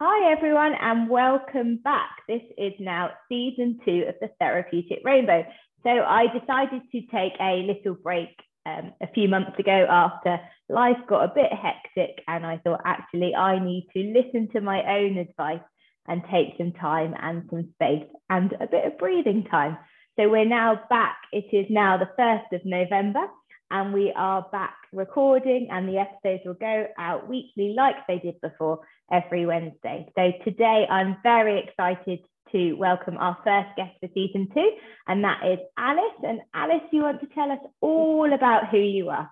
Hi, everyone, and welcome back. This is now season two of the Therapeutic Rainbow. So, I decided to take a little break um, a few months ago after life got a bit hectic, and I thought actually I need to listen to my own advice and take some time and some space and a bit of breathing time. So, we're now back. It is now the 1st of November and we are back recording and the episodes will go out weekly like they did before every Wednesday. So today I'm very excited to welcome our first guest for season two, and that is Alice. And Alice, you want to tell us all about who you are?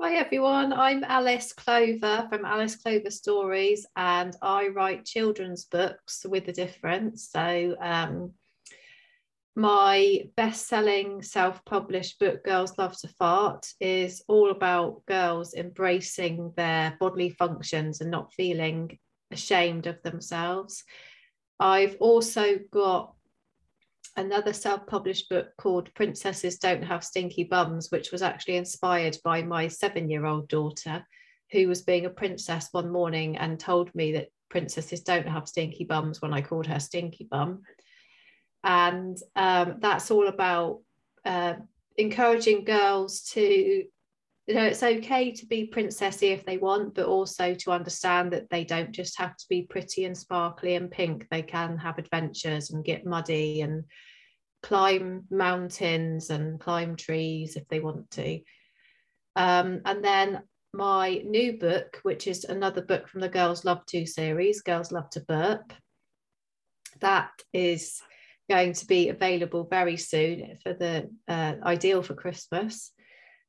Hi everyone, I'm Alice Clover from Alice Clover Stories, and I write children's books with a difference. So um, my best-selling self-published book girls love to fart is all about girls embracing their bodily functions and not feeling ashamed of themselves. I've also got another self-published book called princesses don't have stinky bums which was actually inspired by my seven-year-old daughter who was being a princess one morning and told me that princesses don't have stinky bums when i called her stinky bum and um, that's all about uh, encouraging girls to you know it's okay to be princessy if they want but also to understand that they don't just have to be pretty and sparkly and pink. They can have adventures and get muddy and climb mountains and climb trees if they want to. Um, and then my new book which is another book from the girls love to series girls love to burp that is going to be available very soon for the uh, ideal for Christmas.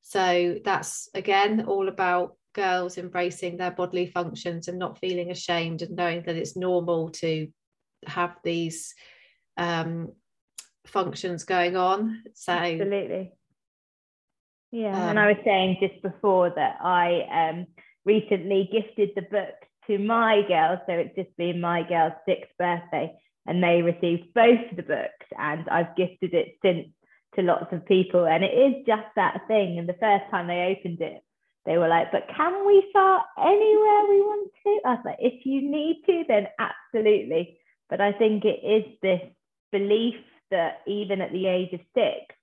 So that's again all about girls embracing their bodily functions and not feeling ashamed and knowing that it's normal to have these um, functions going on. So absolutely. Yeah, um, and I was saying just before that I um, recently gifted the book to my girls, so it's just been my girl's sixth birthday, and they received both the books and I've gifted it since to lots of people. And it is just that thing. And the first time they opened it they were like but can we start anywhere we want to? I was like if you need to then absolutely. But I think it is this belief that even at the age of six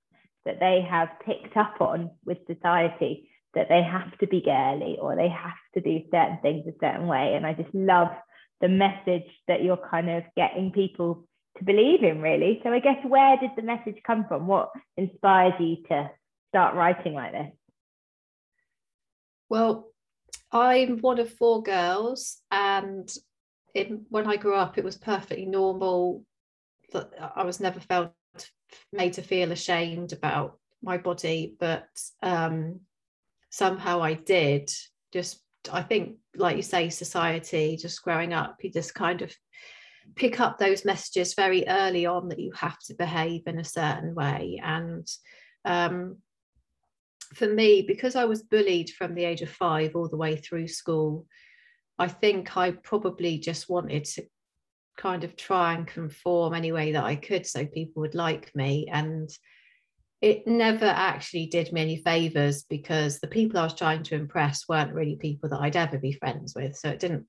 that they have picked up on with society that they have to be girly or they have to do certain things a certain way. And I just love the message that you're kind of getting people to believe in really. So i guess where did the message come from? What inspired you to start writing like this? Well i'm one of four girls and when i grew up it was perfectly normal that i was never felt made to feel ashamed about my body but um, somehow i did just I think, like you say, society, just growing up, you just kind of pick up those messages very early on that you have to behave in a certain way. And um, for me, because I was bullied from the age of five all the way through school, I think I probably just wanted to kind of try and conform any way that I could so people would like me. And it never actually did me any favors because the people I was trying to impress weren't really people that I'd ever be friends with. So it didn't,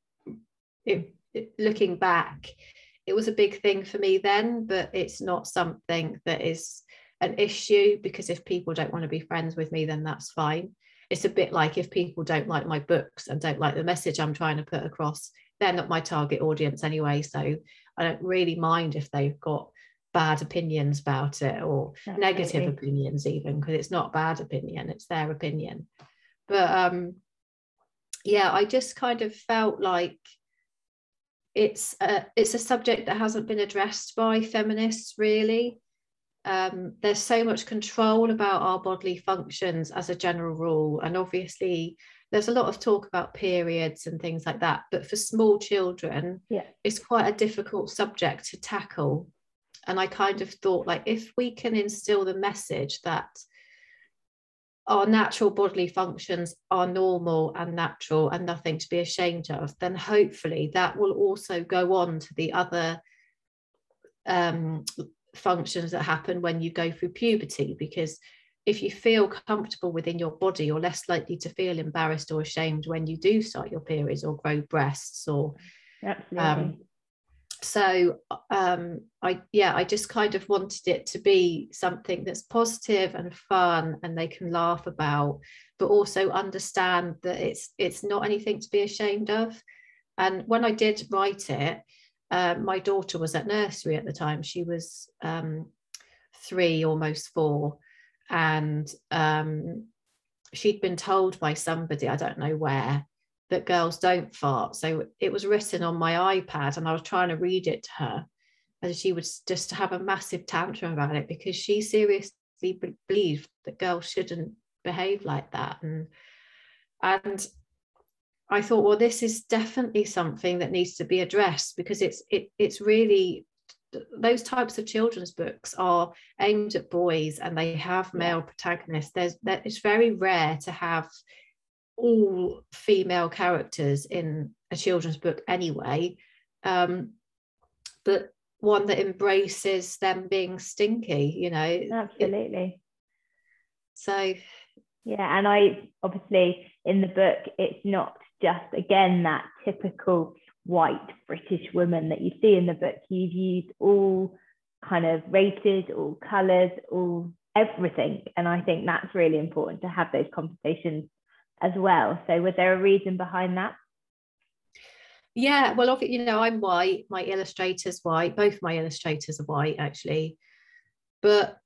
it, it, looking back, it was a big thing for me then, but it's not something that is an issue because if people don't want to be friends with me, then that's fine. It's a bit like if people don't like my books and don't like the message I'm trying to put across, they're not my target audience anyway. So I don't really mind if they've got bad opinions about it or Absolutely. negative opinions even because it's not bad opinion it's their opinion but um yeah i just kind of felt like it's a, it's a subject that hasn't been addressed by feminists really um, there's so much control about our bodily functions as a general rule and obviously there's a lot of talk about periods and things like that but for small children yeah. it's quite a difficult subject to tackle and i kind of thought like if we can instill the message that our natural bodily functions are normal and natural and nothing to be ashamed of then hopefully that will also go on to the other um, functions that happen when you go through puberty because if you feel comfortable within your body you're less likely to feel embarrassed or ashamed when you do start your periods or grow breasts or Absolutely. Um, so um, I yeah I just kind of wanted it to be something that's positive and fun and they can laugh about but also understand that it's it's not anything to be ashamed of. And when I did write it uh, my daughter was at nursery at the time. She was um, three almost four. And um, she'd been told by somebody I don't know where that girls don't fart. So it was written on my iPad and I was trying to read it to her. And she would just have a massive tantrum about it because she seriously believed that girls shouldn't behave like that. And and I thought, well, this is definitely something that needs to be addressed because it's it it's really those types of children's books are aimed at boys and they have male protagonists. There's that it's very rare to have all female characters in a children's book anyway, um, but one that embraces them being stinky, you know. Absolutely. It, so, yeah, and I obviously in the book, it's not just again that typical white British woman that you see in the book. You've used all kind of races, all colours, all everything. And I think that's really important to have those conversations as well. So was there a reason behind that? Yeah, well, you know, I'm white. My illustrator's white. Both my illustrators are white, actually. But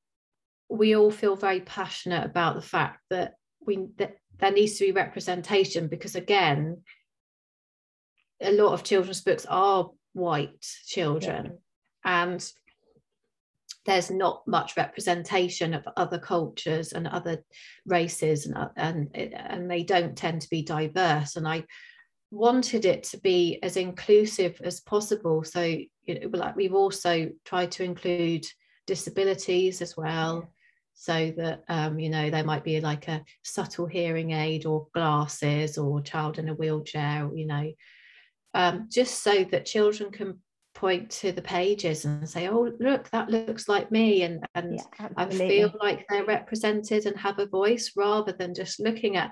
we all feel very passionate about the fact that we that there needs to be representation because, again, a lot of children's books are white children, yeah. and there's not much representation of other cultures and other races and and and they don't tend to be diverse. And i wanted it to be as inclusive as possible. So you know like we've also tried to include disabilities as well. So that um, you know there might be like a subtle hearing aid or glasses or child in a wheelchair you know. Um, just so that children can point to the pages and say oh look that looks like me and and yeah, i feel like they're represented and have a voice rather than just looking at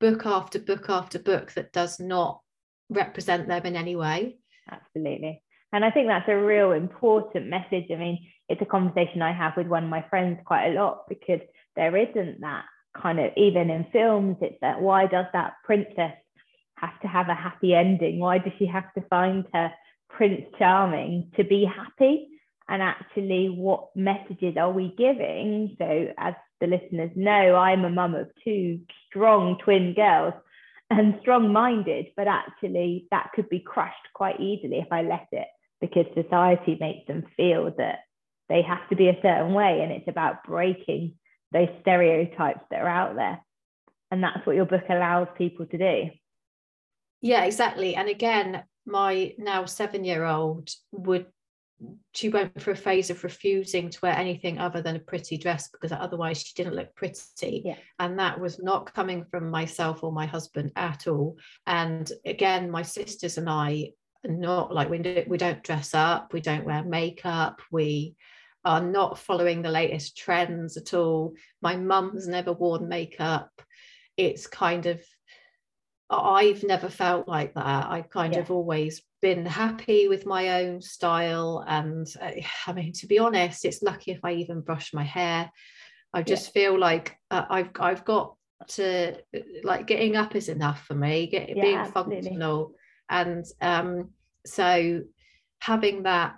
book after book after book that does not represent them in any way. Absolutely. And i think that's a real important message. I mean it's a conversation i have with one of my friends quite a lot because there isn't that kind of even in films it's that why does that princess have to have a happy ending? Why does she have to find her Prince Charming to be happy and actually what messages are we giving? So as the listeners know i'm a mum of two strong twin girls and strong minded but actually that could be crushed quite easily if i let it because society makes them feel that they have to be a certain way and it's about breaking those stereotypes that are out there. And that's what your book allows people to do. Yeah exactly. And again my now seven year old would she went through a phase of refusing to wear anything other than a pretty dress because otherwise she didn't look pretty. Yeah. and that was not coming from myself or my husband at all. And again my sisters and i not like we, do, we don't dress up we don't wear makeup we are not following the latest trends at all. My mum's never worn makeup. It's kind of I've never felt like that. I've kind yeah. of always been happy with my own style. And uh, I mean, to be honest, it's lucky if I even brush my hair. I just yeah. feel like uh, I've I've got to like getting up is enough for me. Get, yeah, being absolutely. functional, and um, so having that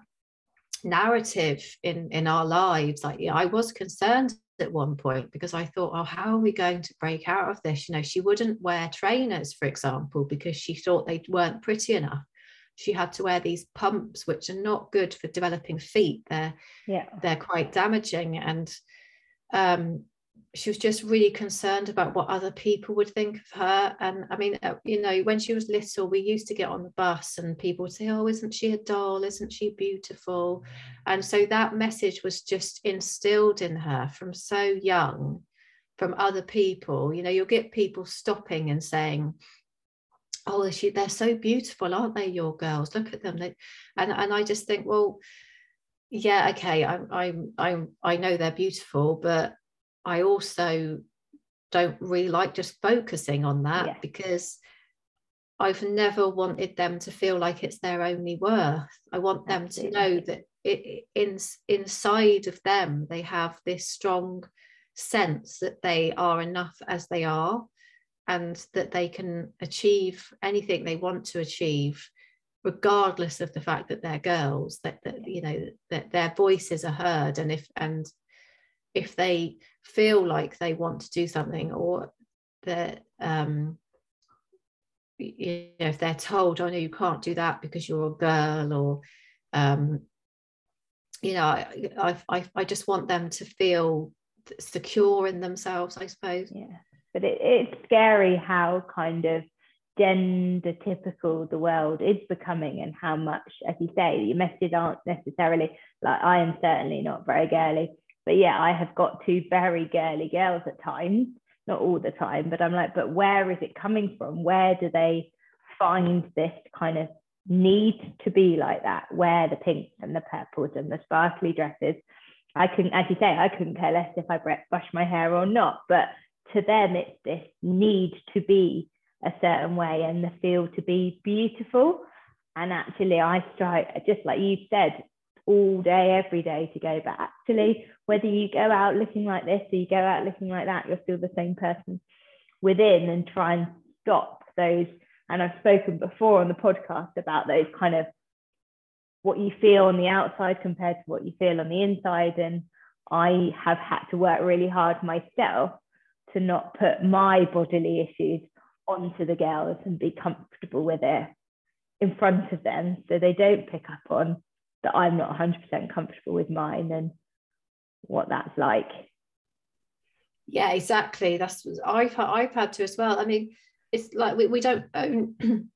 narrative in in our lives, like yeah, I was concerned at one point because I thought, oh, how are we going to break out of this? You know, she wouldn't wear trainers, for example, because she thought they weren't pretty enough. She had to wear these pumps, which are not good for developing feet. They're yeah. they're quite damaging. And um, she was just really concerned about what other people would think of her. And I mean, uh, you know, when she was little, we used to get on the bus and people would say, Oh, isn't she a doll? Isn't she beautiful? And so that message was just instilled in her from so young from other people. You know, you'll get people stopping and saying, Oh, she, they're so beautiful, aren't they, your girls? Look at them. They, and, and I just think, well, yeah, okay, I'm, I'm, I'm, I know they're beautiful, but I also don't really like just focusing on that yeah. because I've never wanted them to feel like it's their only worth. I want them Absolutely. to know that it, in, inside of them, they have this strong sense that they are enough as they are and that they can achieve anything they want to achieve regardless of the fact that they're girls that, that you know that their voices are heard and if and if they feel like they want to do something or that um you know if they're told oh no you can't do that because you're a girl or um you know I, I i just want them to feel secure in themselves i suppose. Yeah. But it, it's scary how kind of gender typical the world is becoming and how much as you say your messages aren't necessarily like i am certainly not very girly but yeah i have got two very girly girls at times. Not all the time but i'm like but where is it coming from? Where do they find this kind of need to be like that? Wear the pinks and the purples and the sparkly dresses? I couldn't as you say i couldn't care less if i brush my hair or not. But to them it's this need to be a certain way and the feel to be beautiful. And actually i strive just like you said all day every day to go but actually whether you go out looking like this or you go out looking like that you're still the same person within and try and stop those. And i've spoken before on the podcast about those kind of what you feel on the outside compared to what you feel on the inside. And i have had to work really hard myself to not put my bodily issues onto the girls and be comfortable with it in front of them so they don't pick up on that I'm not 100% comfortable with mine and what that's like. Yeah, exactly. That's I've I've had to as well. I mean, it's like we, we don't own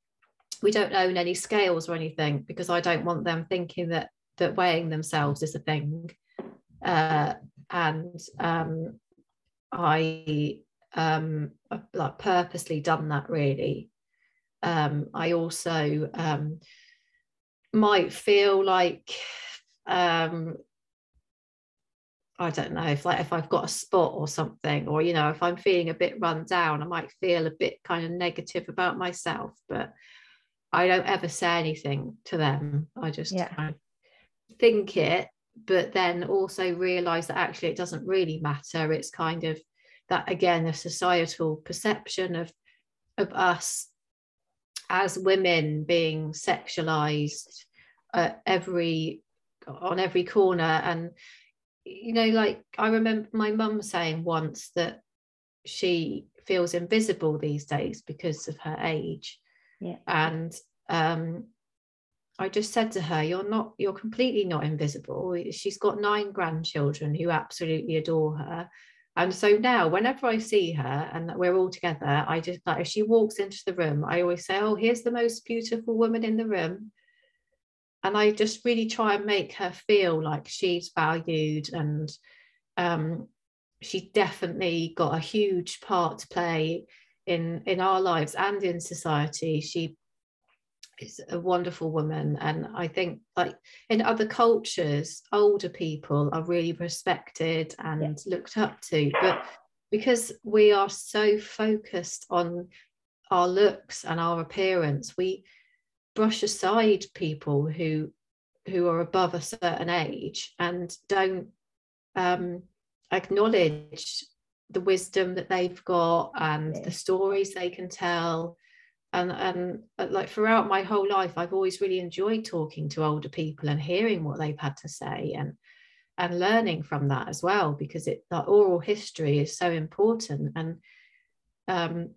we don't own any scales or anything because I don't want them thinking that that weighing themselves is a thing. Uh, and um, I um, like purposely done that really. Um, I also um, might feel like um, I don't know if like if I've got a spot or something, or you know, if I'm feeling a bit run down, I might feel a bit kind of negative about myself, but I don't ever say anything to them. I just yeah. kind of think it, but then also realize that actually it doesn't really matter. It's kind of that again a societal perception of of us as women being sexualized at every on every corner and you know like i remember my mum saying once that she feels invisible these days because of her age yeah. and um I just said to her, You're not, you're completely not invisible. She's got nine grandchildren who absolutely adore her. And so now, whenever I see her and that we're all together, I just like if she walks into the room, I always say, Oh, here's the most beautiful woman in the room. And I just really try and make her feel like she's valued and um, she definitely got a huge part to play in in our lives and in society. She is a wonderful woman and i think like in other cultures older people are really respected and yeah. looked up to but because we are so focused on our looks and our appearance we brush aside people who who are above a certain age and don't um, acknowledge the wisdom that they've got and yeah. the stories they can tell and and uh, like throughout my whole life i've always really enjoyed talking to older people and hearing what they've had to say and and learning from that as well because it the oral history is so important and um,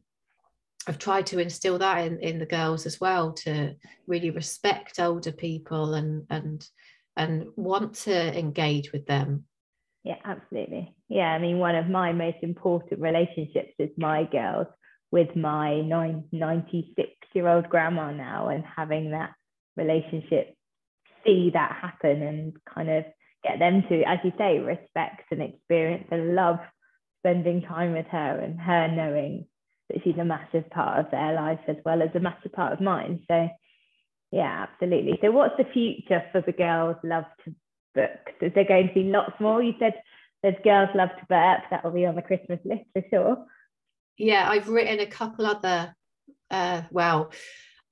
I've tried to instill that in, in the girls as well to really respect older people and and and want to engage with them. Yeah, absolutely. Yeah, I mean, one of my most important relationships is my girls with my 96 year old grandma now and having that relationship see that happen and kind of get them to as you say respect and experience and love spending time with her and her knowing that she's a massive part of their life as well as a massive part of mine. So yeah absolutely. So what's the future for the girls love to book? Is there going to be lots more? You said there's girls love to burp that will be on the christmas list for sure yeah, I've written a couple other uh, well,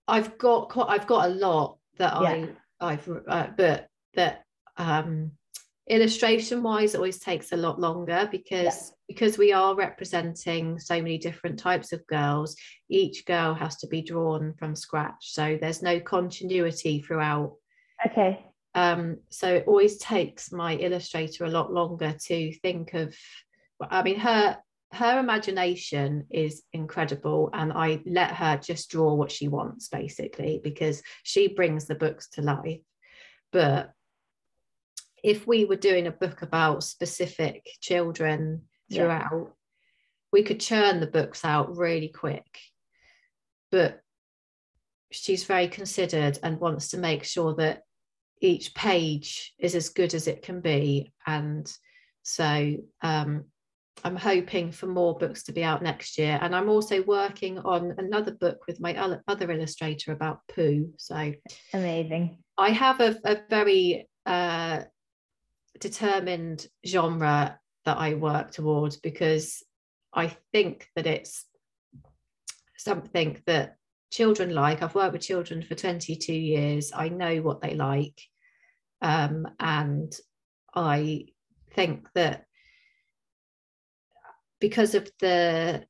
I've got quite, I've got a lot that yeah. I I've uh, but that um illustration wise it always takes a lot longer because yeah. because we are representing so many different types of girls each girl has to be drawn from scratch so there's no continuity throughout okay um so it always takes my illustrator a lot longer to think of i mean her her imagination is incredible and i let her just draw what she wants basically because she brings the books to life. But if we were doing a book about specific children throughout yeah. we could churn the books out really quick. But she's very considered and wants to make sure that each page is as good as it can be. And so um, I'm hoping for more books to be out next year. And I'm also working on another book with my other illustrator about poo. So amazing. I have a, a very uh, determined genre that I work towards because I think that it's something that children like. I've worked with children for 22 years. I know what they like. Um, and I think that because of the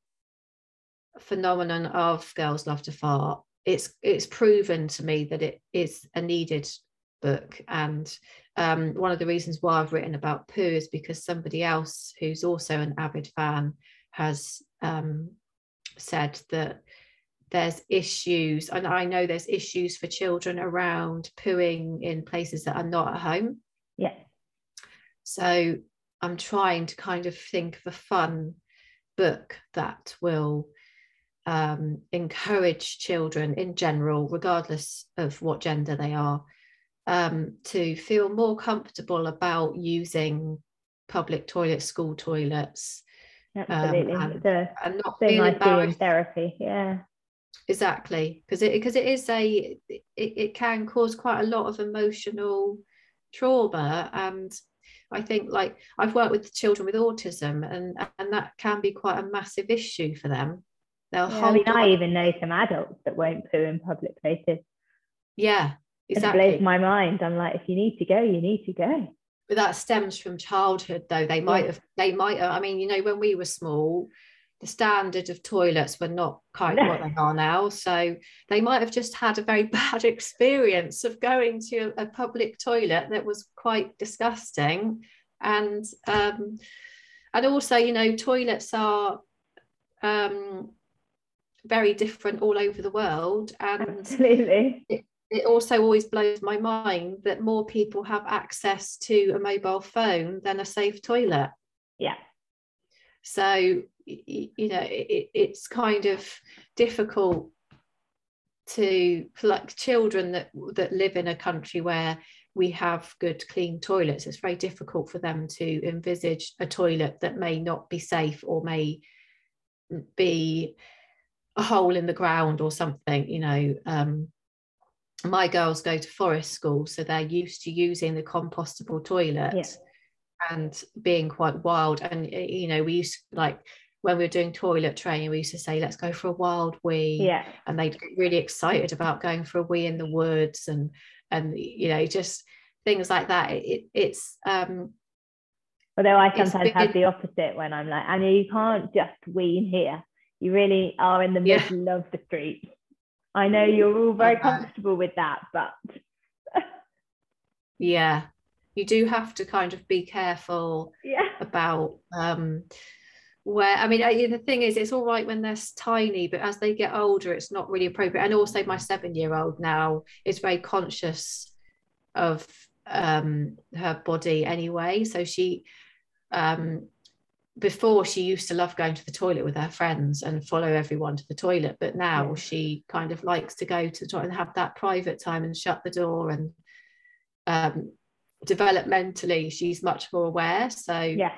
phenomenon of girls love to fart it's it's proven to me that it is a needed book. And um, one of the reasons why I've written about poo is because somebody else who's also an avid fan has um, said that there's issues and I know there's issues for children around pooing in places that are not at home. Yeah. So I'm trying to kind of think of a fun book that will um, encourage children in general, regardless of what gender they are, um, to feel more comfortable about using public toilets, school toilets. Absolutely, um, and, the and not thing I see in therapy. Yeah, exactly, because it because it is a it, it can cause quite a lot of emotional trauma and I think like I've worked with children with autism and and that can be quite a massive issue for them. They'll yeah, I mean, I even know some adults that won't poo in public places. Yeah, exactly. It blows my mind. I'm like, if you need to go, you need to go. But that stems from childhood, though. They might yeah. have. They might. Have, I mean, you know, when we were small, the standard of toilets were not quite no. what they are now. So they might have just had a very bad experience of going to a public toilet that was quite disgusting. And um, and also, you know, toilets are um, very different all over the world. And Absolutely. It, it also always blows my mind that more people have access to a mobile phone than a safe toilet. Yeah. So you know it, it's kind of difficult to like children that that live in a country where we have good clean toilets it's very difficult for them to envisage a toilet that may not be safe or may be a hole in the ground or something you know um, my girls go to forest school so they're used to using the compostable toilet yeah. And being quite wild and you know we used to, like when we were doing toilet training, we used to say, let's go for a wild wee. Yeah. And they'd get really excited about going for a wee in the woods and and you know, just things like that. It, it it's um although I sometimes have the opposite when I'm like, I know you can't just wee here. You really are in the middle yeah. of the street. I know you're all very comfortable with that, but yeah, you do have to kind of be careful yeah. about um where I mean I, the thing is it's all right when they're tiny but as they get older it's not really appropriate. And also my seven year old now is very conscious of um, her body anyway. So she um, before she used to love going to the toilet with her friends and follow everyone to the toilet but now she kind of likes to go to the toilet and have that private time and shut the door and um, developmentally she's much more aware so yeah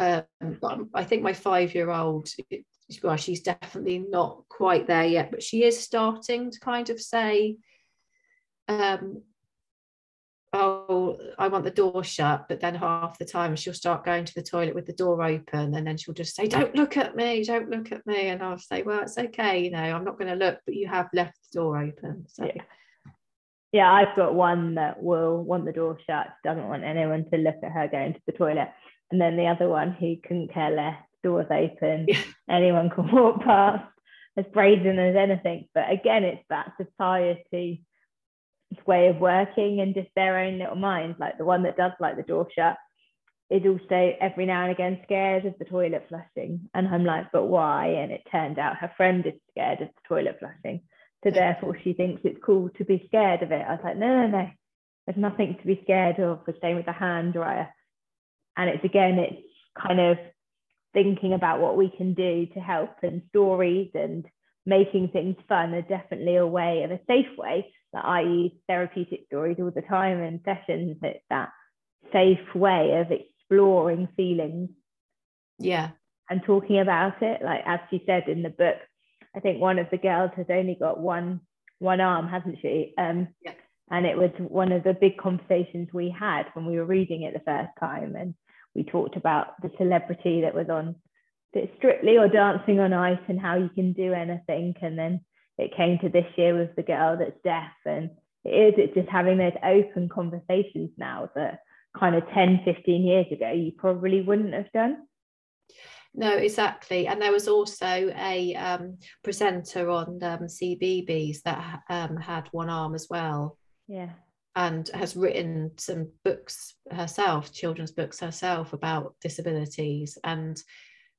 um, I think my five year old, well, she's definitely not quite there yet, but she is starting to kind of say, um, oh, I want the door shut, but then half the time she'll start going to the toilet with the door open, and then she'll just say, "Don't look at me, don't look at me," and I'll say, "Well, it's okay, you know, I'm not going to look, but you have left the door open." So. Yeah. Yeah, I've got one that will want the door shut, doesn't want anyone to look at her going to the toilet, and then the other one who couldn't care less, doors open, anyone can walk past, as brazen as anything. But again, it's that society way of working and just their own little minds. Like the one that does like the door shut is also every now and again scared of the toilet flushing. And I'm like, but why? And it turned out her friend is scared of the toilet flushing. So therefore she thinks it's cool to be scared of it. I was like, no, no, no. There's nothing to be scared of. The same with the hand dryer. And it's again, it's kind of thinking about what we can do to help and stories and making things fun are definitely a way of a safe way that I use therapeutic stories all the time in sessions. It's that safe way of exploring feelings. Yeah. And talking about it. Like as she said in the book, I think one of the girls has only got one one arm, hasn't she? Um, yeah. And it was one of the big conversations we had when we were reading it the first time. And we talked about the celebrity that was on Strictly or Dancing on Ice and how you can do anything. And then it came to this year with the girl that's deaf and it is it's just having those open conversations now that kind of 10 15 years ago you probably wouldn't have done no exactly. And there was also a um, presenter on um, CBeebies that um, had one arm as well. Yeah. And has written some books herself children's books herself about disabilities. And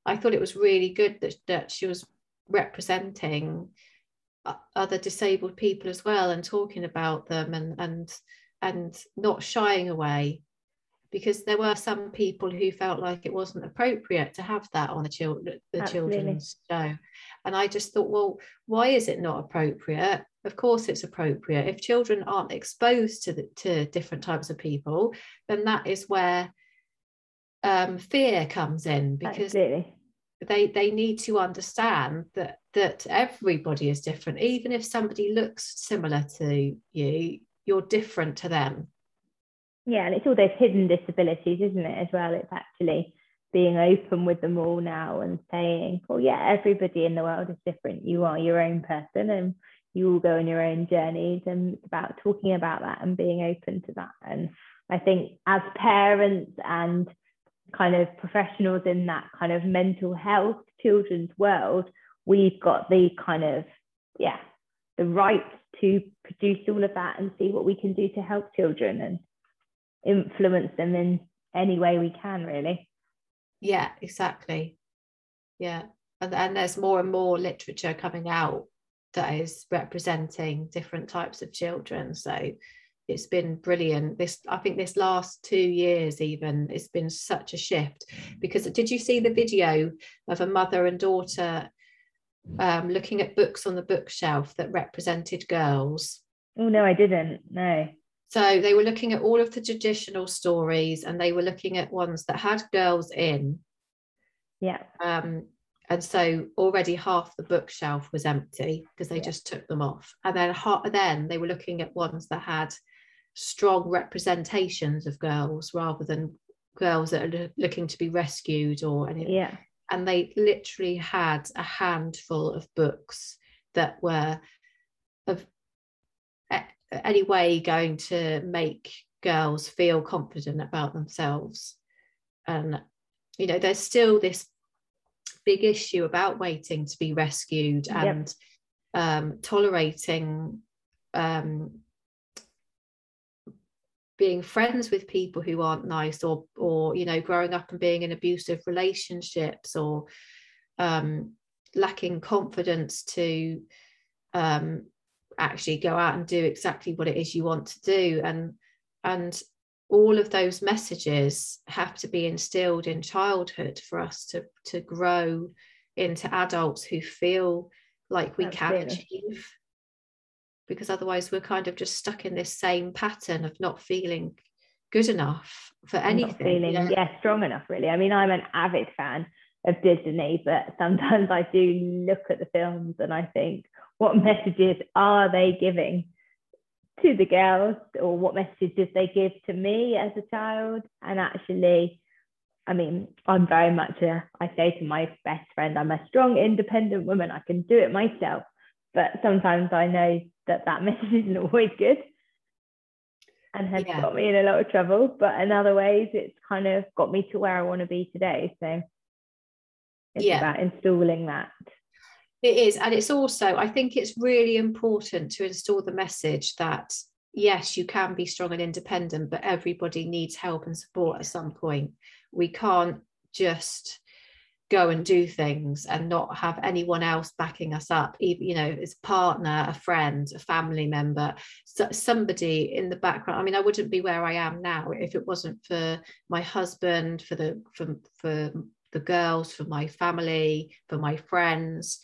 i thought it was really good that, that she was representing other disabled people as well and talking about them and and and not shying away because there were some people who felt like it wasn't appropriate to have that on the, children the children's show. And i just thought well why is it not appropriate? Of course it's appropriate. If children aren't exposed to the, to different types of people then that is where um, fear comes in because Absolutely. they they need to understand that that everybody is different. Even if somebody looks similar to you you're different to them yeah and it's all those hidden disabilities isn't it as well? It's actually being open with them all now and saying well yeah everybody in the world is different. You are your own person and you all go on your own journeys and it's about talking about that and being open to that. And i think as parents and kind of professionals in that kind of mental health children's world, we've got the kind of, yeah, the right to produce all of that and see what we can do to help children. And influence them in any way we can, really. Yeah, exactly. Yeah. And, and there's more and more literature coming out that is representing different types of children. So it's been brilliant this i think this last two years even it's been such a shift because did you see the video of a mother and daughter um, looking at books on the bookshelf that represented girls oh no i didn't no so they were looking at all of the traditional stories and they were looking at ones that had girls in yeah um, and so already half the bookshelf was empty because they yeah. just took them off and then then they were looking at ones that had strong representations of girls rather than girls that are looking to be rescued or anything. Yeah. And they literally had a handful of books that were of any way going to make girls feel confident about themselves. And, you know, there's still this big issue about waiting to be rescued and yep. um, tolerating um, being friends with people who aren't nice or or you know growing up and being in abusive relationships or um, lacking confidence to um, actually go out and do exactly what it is you want to do and and all of those messages have to be instilled in childhood for us to to grow into adults who feel like we Absolutely. can achieve because otherwise we're kind of just stuck in this same pattern of not feeling good enough for anything. Not feeling, yeah. yeah, strong enough, really. I mean, I'm an avid fan of Disney, but sometimes I do look at the films and I think, what messages are they giving to the girls or what messages did they give to me as a child. And actually, I mean, I'm very much a, I say to my best friend, I'm a strong, independent woman. I can do it myself. But sometimes I know that that message isn't always good and has yeah. got me in a lot of trouble. But in other ways, it's kind of got me to where I want to be today. So it's yeah. about installing that. It is. And it's also, I think it's really important to install the message that yes, you can be strong and independent, but everybody needs help and support at some point. We can't just go and do things and not have anyone else backing us up even you know as partner a friend a family member so somebody in the background i mean i wouldn't be where i am now if it wasn't for my husband for the for, for the girls for my family for my friends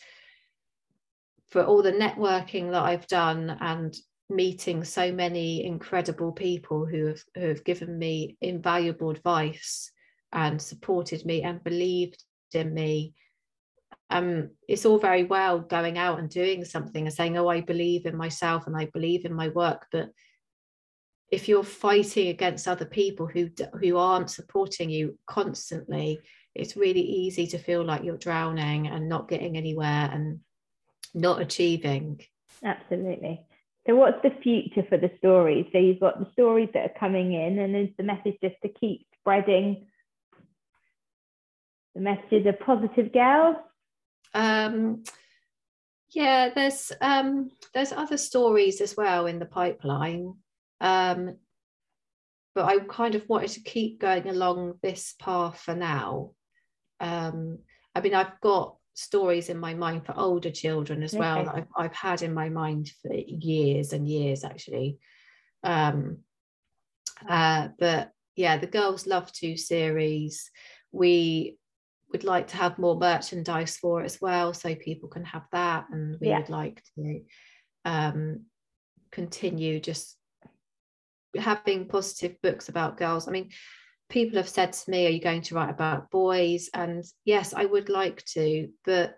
for all the networking that i've done and meeting so many incredible people who have, who have given me invaluable advice and supported me and believed in me um, it's all very well going out and doing something and saying, oh, I believe in myself and I believe in my work. But if you're fighting against other people who who aren't supporting you constantly, it's really easy to feel like you're drowning and not getting anywhere and not achieving. Absolutely. So, what's the future for the stories? So, you've got the stories that are coming in, and is the message just to keep spreading the message of positive girls? Um, yeah, there's um, there's other stories as well in the pipeline, um, but I kind of wanted to keep going along this path for now. Um, I mean, I've got stories in my mind for older children as okay. well that I've, I've had in my mind for years and years actually. Um, uh, but yeah, the Girls Love To series, we would like to have more merchandise for it as well so people can have that and we yeah. would like to um, continue just having positive books about girls i mean people have said to me are you going to write about boys and yes i would like to but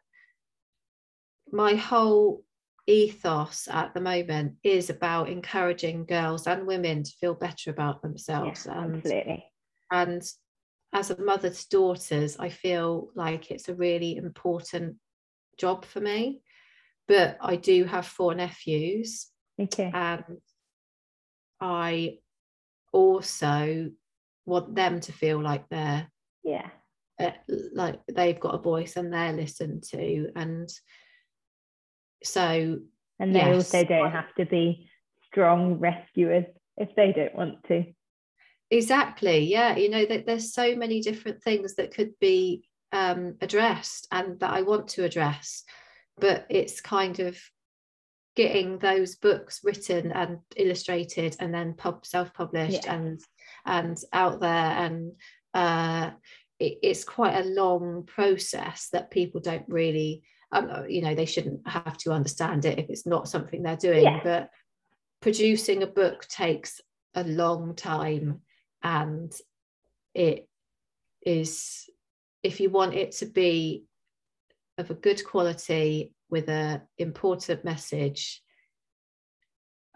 my whole ethos at the moment is about encouraging girls and women to feel better about themselves yeah, and, absolutely and as a mother to daughters, I feel like it's a really important job for me. But I do have four nephews. Okay. And I also want them to feel like they're yeah. uh, like they've got a voice and they're listened to and so and they yes, also don't have to be strong rescuers if they don't want to. Exactly yeah you know that there's so many different things that could be um, addressed and that i want to address but it's kind of getting those books written and illustrated and then pub self-published yeah. and and out there and uh, it, it's quite a long process that people don't really um, you know they shouldn't have to understand it if it's not something they're doing yeah. but producing a book takes a long time and it is if you want it to be of a good quality with a important message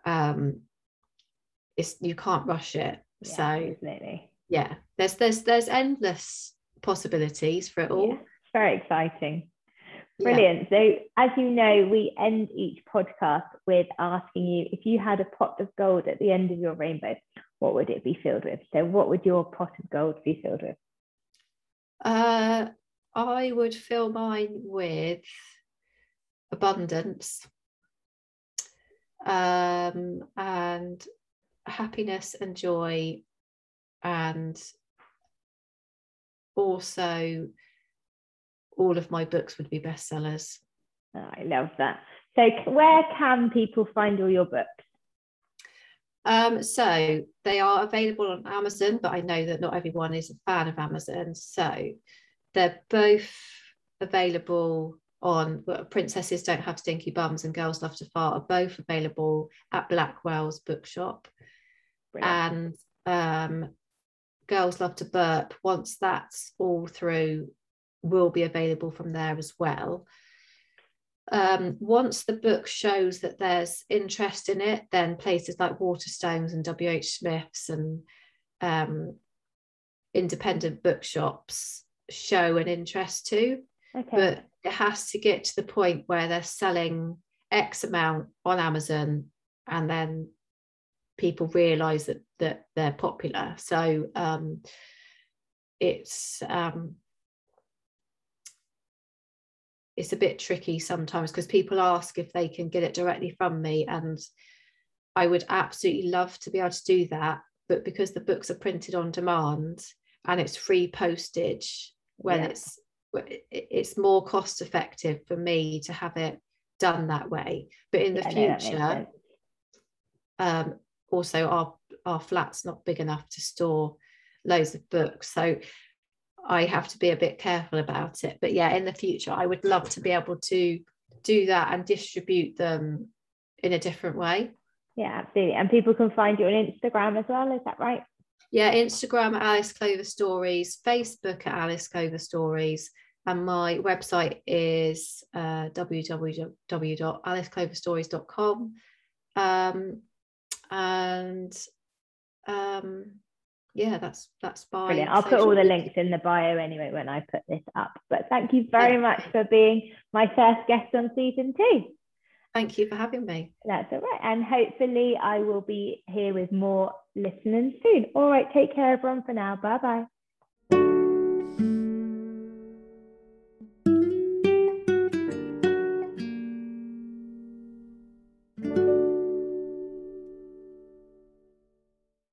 um it's you can't rush it yeah, so absolutely. yeah there's there's there's endless possibilities for it all yeah, very exciting brilliant yeah. so as you know we end each podcast with asking you if you had a pot of gold at the end of your rainbow what would it be filled with? So, what would your pot of gold be filled with? Uh, I would fill mine with abundance um, and happiness and joy, and also all of my books would be bestsellers. Oh, I love that. So, where can people find all your books? Um, so they are available on Amazon, but I know that not everyone is a fan of Amazon. So they're both available on well, Princesses Don't Have Stinky Bums and Girls Love to Fart are both available at Blackwell's bookshop. Brilliant. And um, Girls Love to Burp, once that's all through, will be available from there as well. um, once the book shows that there's interest in it, then places like Waterstones and WH Smith's and um, independent bookshops show an interest too. Okay. But it has to get to the point where they're selling X amount on Amazon and then people realize that that they're popular. So um, it's um, it's a bit tricky sometimes because people ask if they can get it directly from me and I would absolutely love to be able to do that but because the books are printed on demand and it's free postage when yeah. it's it's more cost effective for me to have it done that way but in the yeah, future um, also our our flat's not big enough to store loads of books so I have to be a bit careful about it. But yeah, in the future, I would love to be able to do that and distribute them in a different way. Yeah, absolutely. And people can find you on Instagram as well. Is that right? Yeah, Instagram Alice Clover Stories, Facebook at Alice Clover Stories, and my website is uh, www.alicecloverstories.com. Um, and um, yeah, that's that's fine. Brilliant. I'll put all the links in the bio anyway when I put this up. But thank you very yeah. much for being my first guest on season two. Thank you for having me. That's all right. And hopefully I will be here with more listeners soon. All right, take care everyone for now. Bye bye.